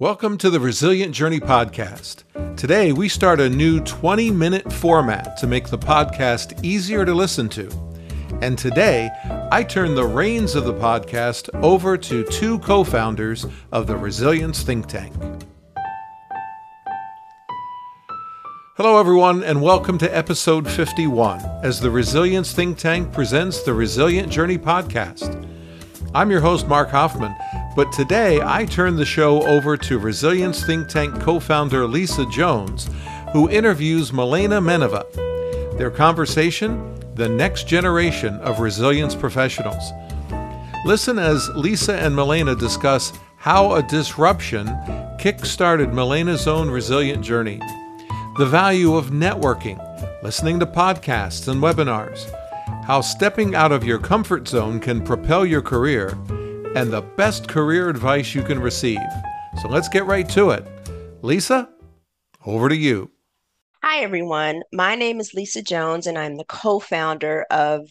Welcome to the Resilient Journey podcast. Today, we start a new 20 minute format to make the podcast easier to listen to. And today, I turn the reins of the podcast over to two co founders of the Resilience Think Tank. Hello, everyone, and welcome to episode 51 as the Resilience Think Tank presents the Resilient Journey podcast. I'm your host, Mark Hoffman, but today I turn the show over to Resilience Think Tank co founder Lisa Jones, who interviews Milena Maneva. Their conversation The Next Generation of Resilience Professionals. Listen as Lisa and Milena discuss how a disruption kick started Milena's own resilient journey, the value of networking, listening to podcasts and webinars, how stepping out of your comfort zone can propel your career and the best career advice you can receive. So let's get right to it. Lisa, over to you. Hi, everyone. My name is Lisa Jones, and I'm the co founder of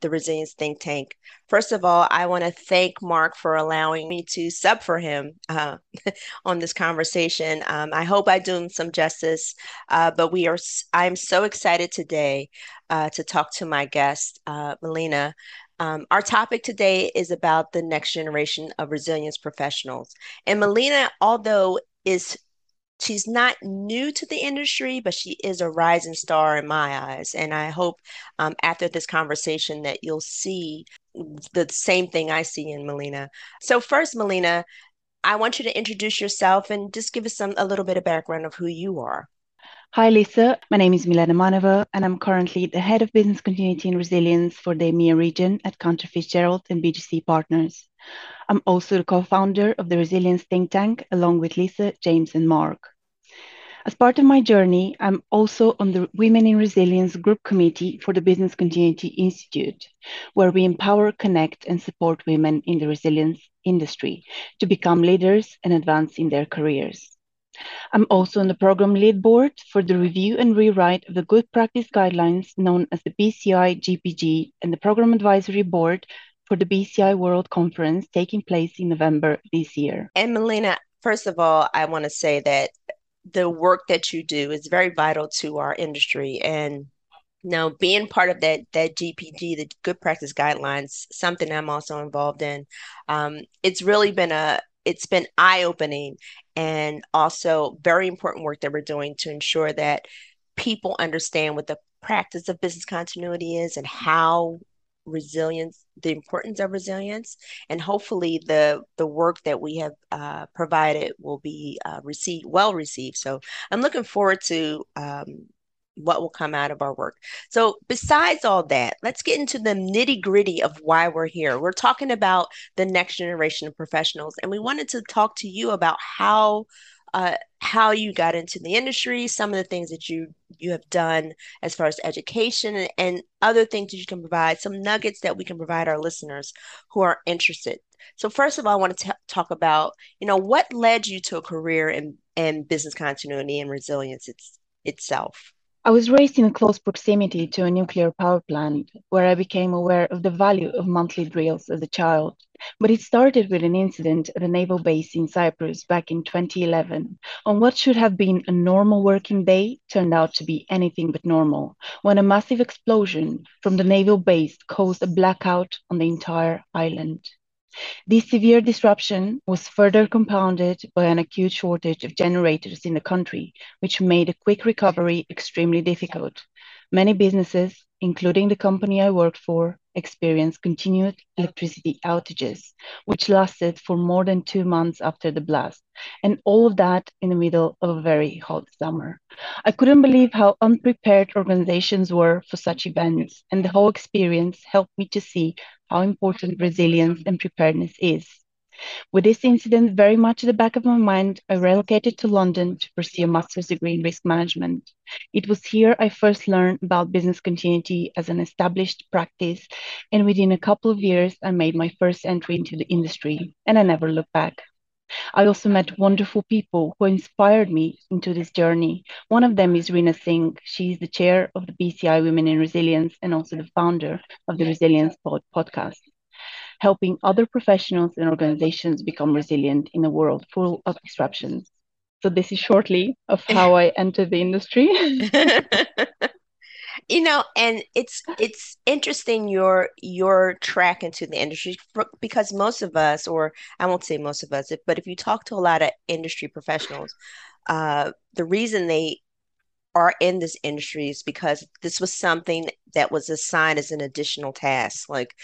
the Resilience Think Tank. First of all, I want to thank Mark for allowing me to sub for him uh, on this conversation. Um, I hope I do him some justice, uh, but we are. I'm so excited today uh, to talk to my guest, uh, Milena. Um, our topic today is about the next generation of resilience professionals. And Melina, although is she's not new to the industry, but she is a rising star in my eyes. And I hope um, after this conversation that you'll see the same thing I see in Melina. So first, Melina, I want you to introduce yourself and just give us some a little bit of background of who you are. Hi, Lisa. My name is Milena Maneva, and I'm currently the head of business continuity and resilience for the EMEA region at Cantor Fitzgerald and BGC Partners. I'm also the co founder of the Resilience Think Tank, along with Lisa, James, and Mark. As part of my journey, I'm also on the Women in Resilience Group Committee for the Business Continuity Institute, where we empower, connect, and support women in the resilience industry to become leaders and advance in their careers. I'm also on the program lead board for the review and rewrite of the good practice guidelines known as the BCI GPG and the program advisory board for the BCI World Conference taking place in November this year. And Melina, first of all, I want to say that the work that you do is very vital to our industry and now being part of that that gpg the good practice guidelines something i'm also involved in um, it's really been a it's been eye opening and also very important work that we're doing to ensure that people understand what the practice of business continuity is and how resilience the importance of resilience. And hopefully the the work that we have uh, provided will be uh, received well received. So i'm looking forward to um, what will come out of our work. So, besides all that, let's get into the nitty gritty of why we're here. We're talking about the next generation of professionals, and we wanted to talk to you about how. Uh, how you got into the industry, some of the things that you you have done as far as education and, and other things that you can provide, some nuggets that we can provide our listeners who are interested. So first of all, I want to t- talk about, you know, what led you to a career in, in business continuity and resilience it's, itself. I was raised in close proximity to a nuclear power plant where I became aware of the value of monthly drills as a child. But it started with an incident at a naval base in Cyprus back in 2011, on what should have been a normal working day turned out to be anything but normal, when a massive explosion from the naval base caused a blackout on the entire island. This severe disruption was further compounded by an acute shortage of generators in the country, which made a quick recovery extremely difficult. Many businesses, including the company I worked for, experienced continued electricity outages, which lasted for more than two months after the blast, and all of that in the middle of a very hot summer. I couldn't believe how unprepared organizations were for such events, and the whole experience helped me to see how important resilience and preparedness is. With this incident very much at the back of my mind, I relocated to London to pursue a master's degree in risk management. It was here I first learned about business continuity as an established practice, and within a couple of years, I made my first entry into the industry, and I never looked back. I also met wonderful people who inspired me into this journey. One of them is Rina Singh. She is the chair of the BCI Women in Resilience and also the founder of the Resilience Pod podcast. Helping other professionals and organizations become resilient in a world full of disruptions. So this is shortly of how I entered the industry. you know and it's it's interesting your your track into the industry because most of us or i won't say most of us but if you talk to a lot of industry professionals uh, the reason they are in this industry is because this was something that was assigned as an additional task like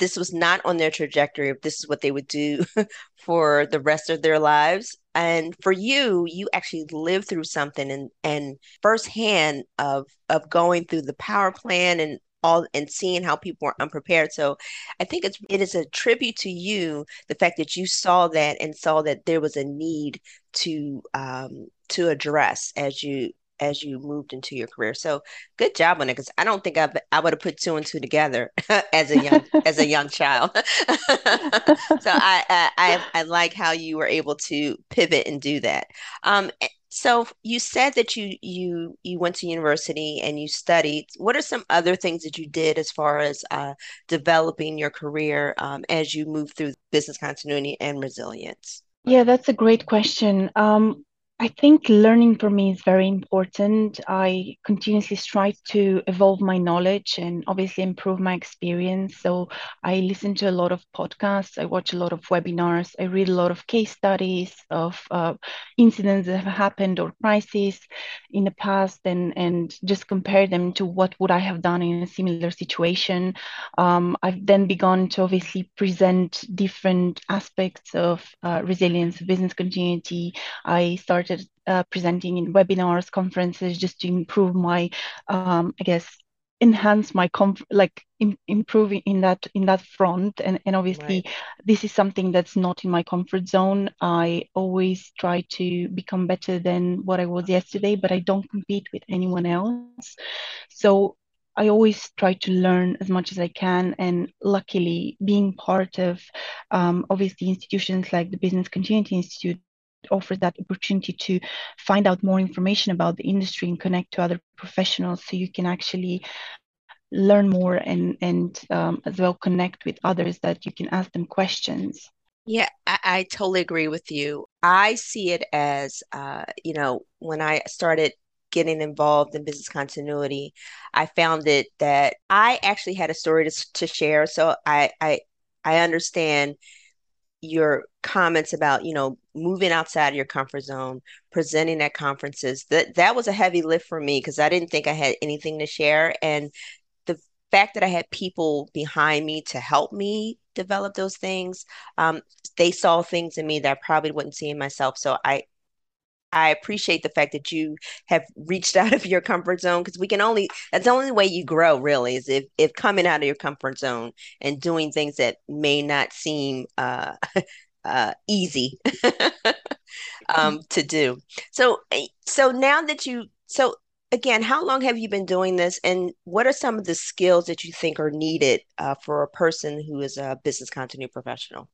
this was not on their trajectory. Of this is what they would do for the rest of their lives. And for you you actually lived through something and and firsthand of of going through the power plan and all and seeing how people were unprepared. So i think it's it is a tribute to you the fact that you saw that and saw that there was a need to um to address as you as you moved into your career. So good job on it because I don't think I I would have put two and two together as a young as a young child. so I, I I like how you were able to pivot and do that. Um, eh, so you said that you you you went to university and you studied. What are some other things that you did as far as uh, developing your career um, as you move through business continuity and resilience? Yeah, that's a great question. Um, I think learning for me is very important. I continuously strive to evolve my knowledge and obviously improve my experience. So I listen to a lot of podcasts, I watch a lot of webinars, I read a lot of case studies of uh, incidents that have happened or crises in the past and, and just compare them to what would I have done in a similar situation. Um, I've then begun to obviously present different aspects of uh, resilience, business continuity. I started started uh, presenting in webinars, conferences, just to improve my, um, I guess, enhance my comfort, like in, improving in that in that front. And and obviously, right. this is something that's not in my comfort zone. I always try to become better than what I was yesterday, but I don't compete with anyone else. So I always try to learn as much as I can. And luckily, being part of um, obviously institutions like the Business Continuity Institute offers that opportunity to find out more information about the industry and connect to other professionals so you can actually learn more and and um, as well connect with others that you can ask them questions. Yeah i, I totally agree with you. I see it as uh, you know when i started getting involved in business continuity i found it that i actually had a story to, to share. So i i i understand your comments about you know moving outside of your comfort zone presenting at conferences that that was a heavy lift for me because i didn't think i had anything to share. And the fact that i had people behind me to help me develop those things um, they saw things in me that i probably wouldn't see in myself. So i I appreciate the fact that you have reached out of your comfort zone because we can only that's the only way you grow really is if if coming out of your comfort zone and doing things that may not seem uh, uh, easy um, to do. So eh, so now that you so again, how long have you been doing this, and what are some of the skills that you think are needed uh, for a person who is a business continuity professional?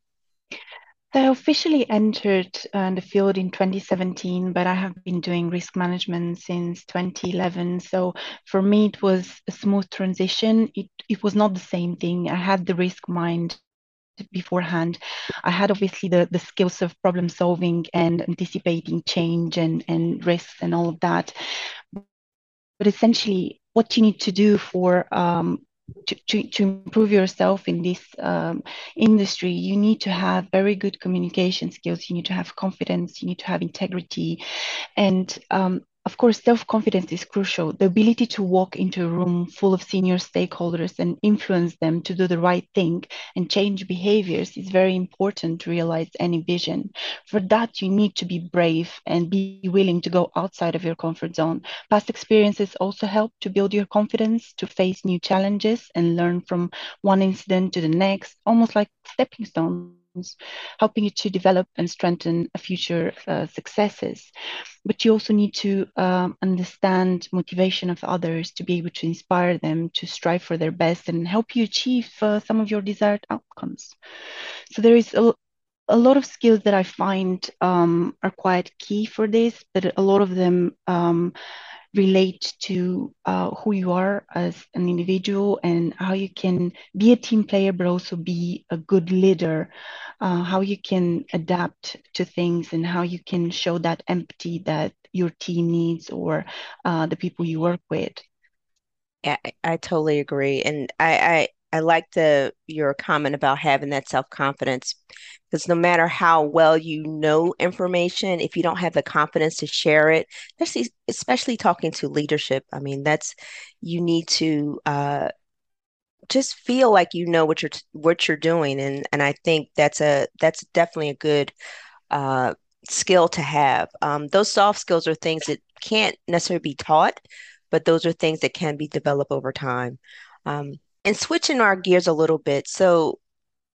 I officially entered uh, the field in 2017, but I have been doing risk management since 2011. So for me, it was a smooth transition. It, it was not the same thing. I had the risk mind beforehand. I had obviously the, the skills of problem solving and anticipating change and, and risks and all of that. But essentially, what you need to do for um, to, to, to improve yourself in this um, industry, you need to have very good communication skills. You need to have confidence. You need to have integrity. And um, of course, self confidence is crucial. The ability to walk into a room full of senior stakeholders and influence them to do the right thing and change behaviors is very important to realize any vision. For that, you need to be brave and be willing to go outside of your comfort zone. Past experiences also help to build your confidence to face new challenges and learn from one incident to the next, almost like stepping stones helping you to develop and strengthen future uh, successes. But you also need to um, understand motivation of others to be able to inspire them to strive for their best and help you achieve uh, some of your desired outcomes. So there is a, a lot of skills that I find um, are quite key for this, but a lot of them um, relate to uh, who you are as an individual and how you can be a team player, but also be a good leader, uh, how you can adapt to things and how you can show that empathy that your team needs or uh, the people you work with. Yeah, I, I totally agree. And I, I, I like the your comment about having that self-confidence because no matter how well you know information, if you don't have the confidence to share it, especially especially talking to leadership, I mean, that's you need to uh, just feel like you know what you're what you're doing, and and I think that's a that's definitely a good uh, skill to have. Um, those soft skills are things that can't necessarily be taught, but those are things that can be developed over time. Um, and switching our gears a little bit, so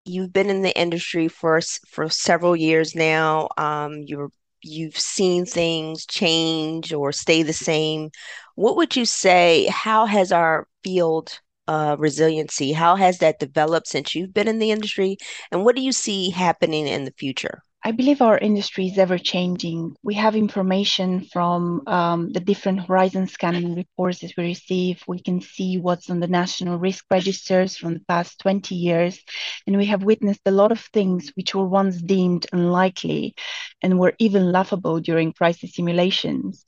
you've been in the industry for for several years now. Um, you're you've seen things change or stay the same. What would you say? How has our field uh, resiliency? How has that developed since you've been in the industry? And what do you see happening in the future? I believe our industry is ever changing. We have information from um, the different horizon scanning reports that we receive. We can see what's on the national risk registers from the past 20 years. And we have witnessed a lot of things which were once deemed unlikely and were even laughable during crisis simulations.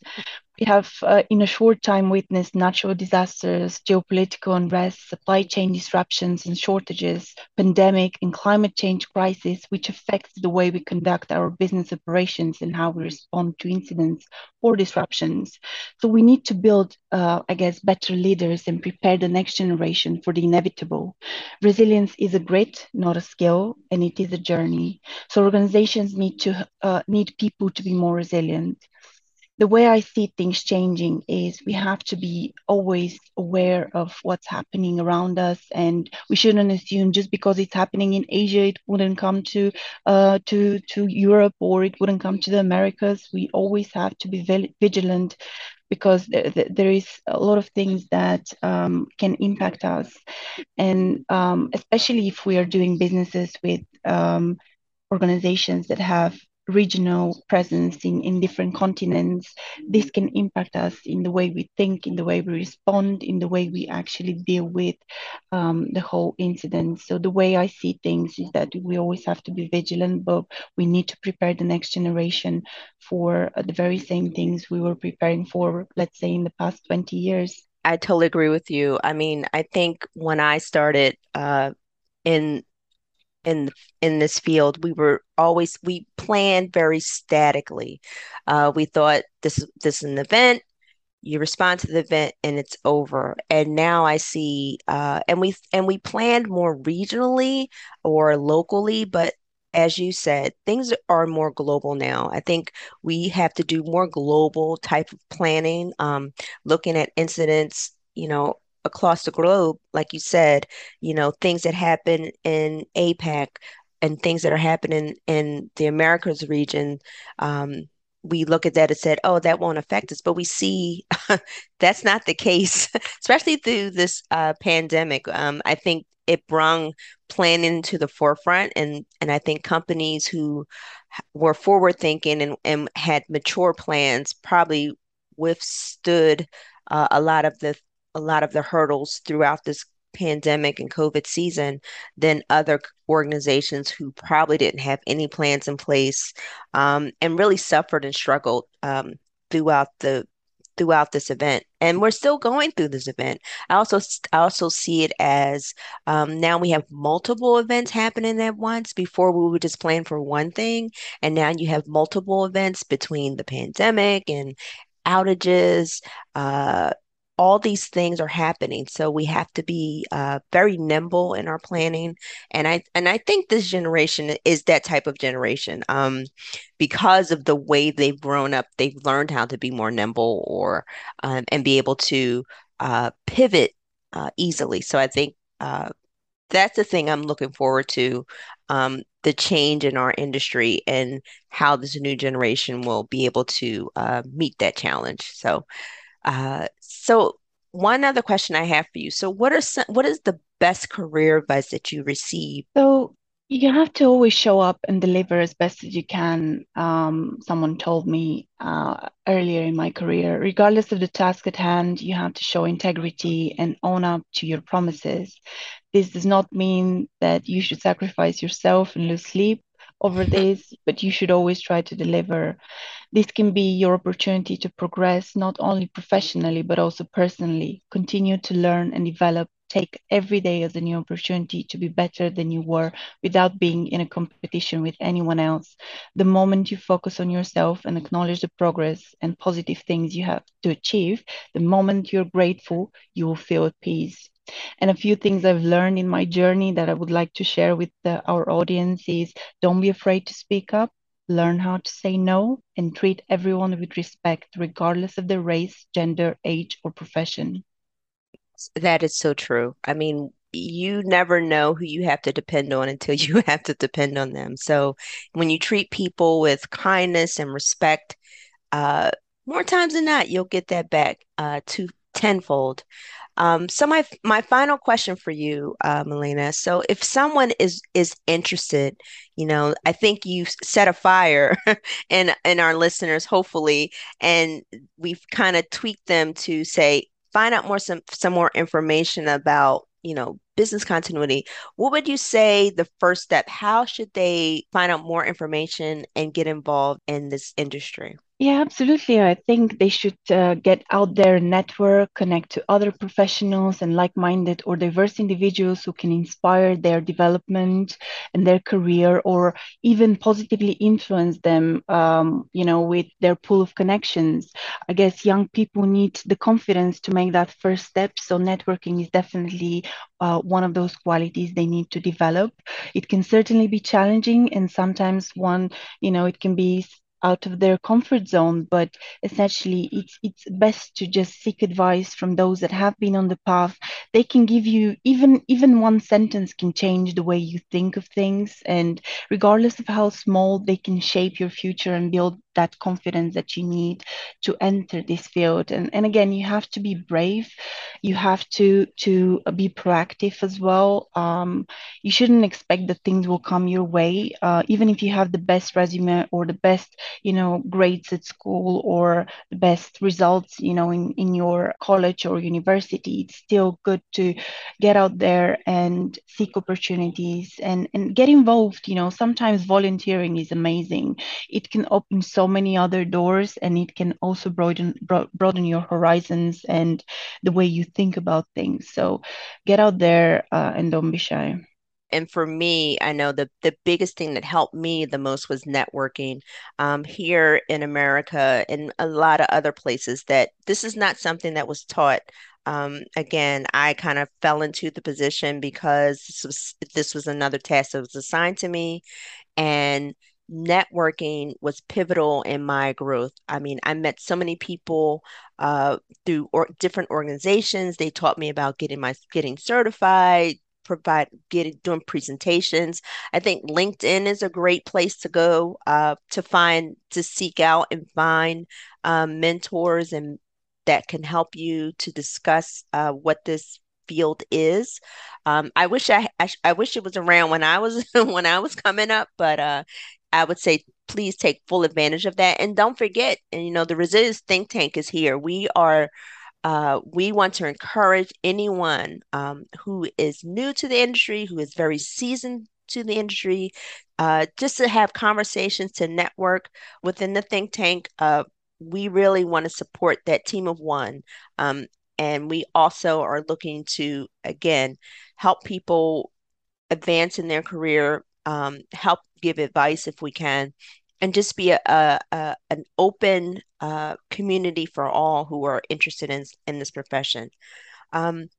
We have, uh, in a short time, witnessed natural disasters, geopolitical unrest, supply chain disruptions and shortages, pandemic and climate change crisis, which affects the way we conduct our business operations and how we respond to incidents or disruptions. So we need to build, uh, I guess, better leaders and prepare the next generation for the inevitable. Resilience is a grit, not a skill, and it is a journey. So organizations need to uh, need people to be more resilient the way I see things changing is we have to be always aware of what's happening around us, and we shouldn't assume just because it's happening in Asia, it wouldn't come to uh, to to Europe or it wouldn't come to the Americas. We always have to be vigilant because there, is a lot of things that um, can impact us, and um, especially if we are doing businesses with um, organizations that have regional presence in, in different continents, this can impact us in the way we think, in the way we respond, in the way we actually deal with um, the whole incident. So the way I see things is that we always have to be vigilant, but we need to prepare the next generation for uh, the very same things we were preparing for, let's say, in the past 20 years. I totally agree with you. I mean, I think when I started uh, in in in this field we were always we planned very statically. Uh, we thought this this is an event. You respond to the event and it's over. And now i see uh, and we and we planned more regionally or locally but as you said things are more global now. I think we have to do more global type of planning um, looking at incidents you know across the globe, like you said, you know, things that happen in APAC and things that are happening in the Americas region, um, we look at that and said, oh, that won't affect us. But we see that's not the case, especially through this uh, pandemic. Um, I think it brought planning to the forefront. And, and I think companies who were forward thinking and, and had mature plans probably withstood uh, a lot of the a lot of the hurdles throughout this pandemic and COVID season than other organizations who probably didn't have any plans in place um, and really suffered and struggled um, throughout the throughout this event. And we're still going through this event. I also i also see it as um, now we have multiple events happening at once. Before we would just plan for one thing and now you have multiple events between the pandemic and outages uh, all these things are happening so we have to be uh, very nimble in our planning and i and i think this generation is that type of generation um, because of the way they've grown up they've learned how to be more nimble or um, and be able to uh, pivot uh, easily so i think uh, that's the thing i'm looking forward to um, the change in our industry and how this new generation will be able to uh, meet that challenge so uh, so one other question I have for you. So what are some, what is the best career advice that you receive? So You have to always show up and deliver as best as you can. Um, someone told me uh, earlier in my career, regardless of the task at hand, you have to show integrity and own up to your promises. This does not mean that you should sacrifice yourself and lose sleep over this, but you should always try to deliver. This can be your opportunity to progress not only professionally, but also personally. Continue to learn and develop take every day as a new opportunity to be better than you were without being in a competition with anyone else. The moment you focus on yourself and acknowledge the progress and positive things you have to achieve, the moment you're grateful, you will feel at peace. And a few things I've learned in my journey that I would like to share with the, our audience is don't be afraid to speak up, learn how to say no, and treat everyone with respect, regardless of their race, gender, age, or profession. That is so true. I mean, you never know who you have to depend on until you have to depend on them. So when you treat people with kindness and respect, uh, more times than not, you'll get that back uh, to tenfold. Um, so my my final question for you, uh, Melina. So if someone is is interested, you know, I think you set a fire in in our listeners, hopefully, and we've kind of tweaked them to say, find out more some some more information about you know business continuity what would you say the first step how should they find out more information and get involved in this industry yeah, absolutely. I think they should uh, get out there, network, connect to other professionals and like minded or diverse individuals who can inspire their development and their career or even positively influence them, um, you know, with their pool of connections. I guess young people need the confidence to make that first step. So, networking is definitely uh, one of those qualities they need to develop. It can certainly be challenging, and sometimes one, you know, it can be out of their comfort zone but essentially it's it's best to just seek advice from those that have been on the path. They can give you even even one sentence can change the way you think of things and regardless of how small they can shape your future and build that confidence that you need to enter this field. And, and again you have to be brave. You have to to be proactive as well. Um, you shouldn't expect that things will come your way uh, even if you have the best resume or the best you know grades at school or the best results you know in, in your college or university it's still good to get out there and seek opportunities and and get involved. You know sometimes volunteering is amazing. It can open so many other doors and it can also broaden broaden your horizons and the way you think about things. So get out there uh, and don't be shy and for me, I know the the biggest thing that helped me the most was networking um, here in America and a lot of other places. That this is not something that was taught. Um, again, I kind of fell into the position because this was this was another task that was assigned to me, and networking was pivotal in my growth. I mean, I met so many people uh, through or different organizations. They taught me about getting my getting certified, provide getting doing presentations. I think LinkedIn is a great place to go uh, to find to seek out and find um, mentors and that can help you to discuss uh, what this field is. Um, I wish I, I, I wish it was around when I was when I was coming up, but uh, I would say please take full advantage of that and don't forget. And you know the Resilience Think Tank is here. We are uh, we want to encourage anyone um, who is new to the industry, who is very seasoned to the industry, uh, just to have conversations, to network within the think tank. Uh, we really want to support that team of one. Um, and we also are looking to, again, help people advance in their career, um, help give advice if we can, and just be a, a, a an open uh, community for all who are interested in in this profession. Um,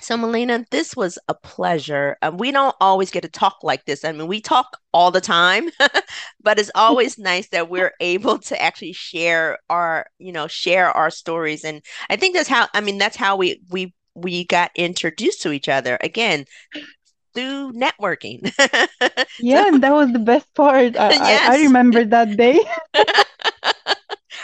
so, Melina, this was a pleasure. Um, we don't always get to talk like this. I mean, we talk all the time, but it's always nice that we're able to actually share our, you know, share our stories. And I think that's how. I mean, that's how we we we got introduced to each other. Again, through networking. yeah, so, and that was the best part. I, yes. I, I remember that day.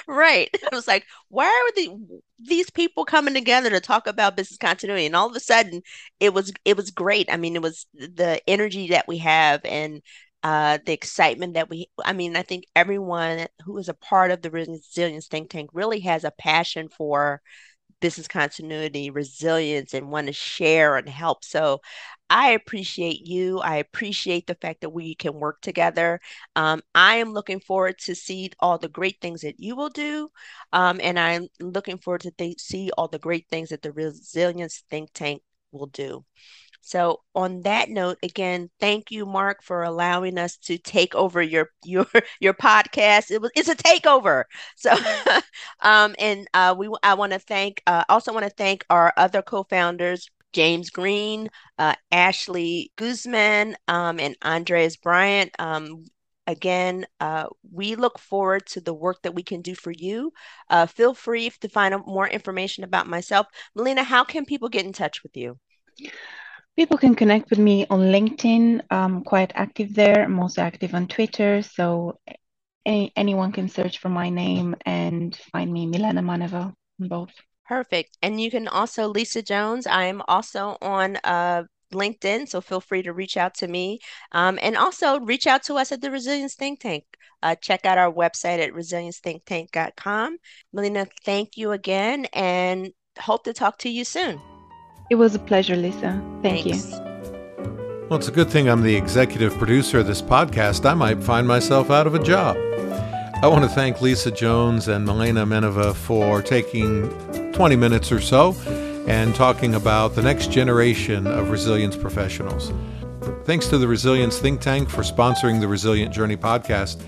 right. I was like, why are the these people coming together to talk about business continuity and all of a sudden it was it was great i mean it was the energy that we have and uh, the excitement that we i mean i think everyone who is a part of the resilience think tank really has a passion for business continuity resilience and want to share and help so I appreciate you. I appreciate the fact that we can work together. Um, I am looking forward to see all the great things that you will do, um, and I'm looking forward to th- see all the great things that the Resilience Think Tank will do. So on that note, again, thank you, Mark, for allowing us to take over your your your podcast. It was it's a takeover. So, um, and uh, we I want to thank uh, also want to thank our other co-founders, James Green, uh, Ashley Guzman, um, and Andres Bryant. Um, again, uh, we look forward to the work that we can do for you. Uh, feel free to find out more information about myself. Melina, how can people get in touch with you? People can connect with me on LinkedIn. I'm quite active there. I'm also active on Twitter. So any, anyone can search for my name and find me, Milena Maneva, both. Perfect. And you can also, Lisa Jones, I am also on uh, LinkedIn, so feel free to reach out to me. Um, and also reach out to us at the Resilience Think Tank. Uh, check out our website at resilienceThinkTank.com. Melina, thank you again and hope to talk to you soon. It was a pleasure, Lisa. Thank Thanks. you. Well, it's a good thing I'm the executive producer of this podcast. I might find myself out of a job. I want to thank Lisa Jones and Milena Maneva for taking 20 minutes or so and talking about the next generation of resilience professionals. Thanks to the Resilience Think Tank for sponsoring the Resilient Journey podcast.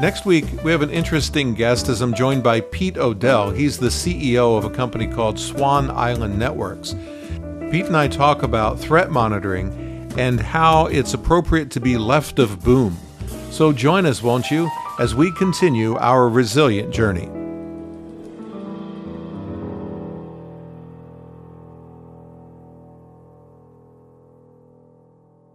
Next week, we have an interesting guest as I'm joined by Pete O'Dell. He's the CEO of a company called Swan Island Networks. Pete and I talk about threat monitoring and how it's appropriate to be left of boom. So join us, won't you, as we continue our resilient journey.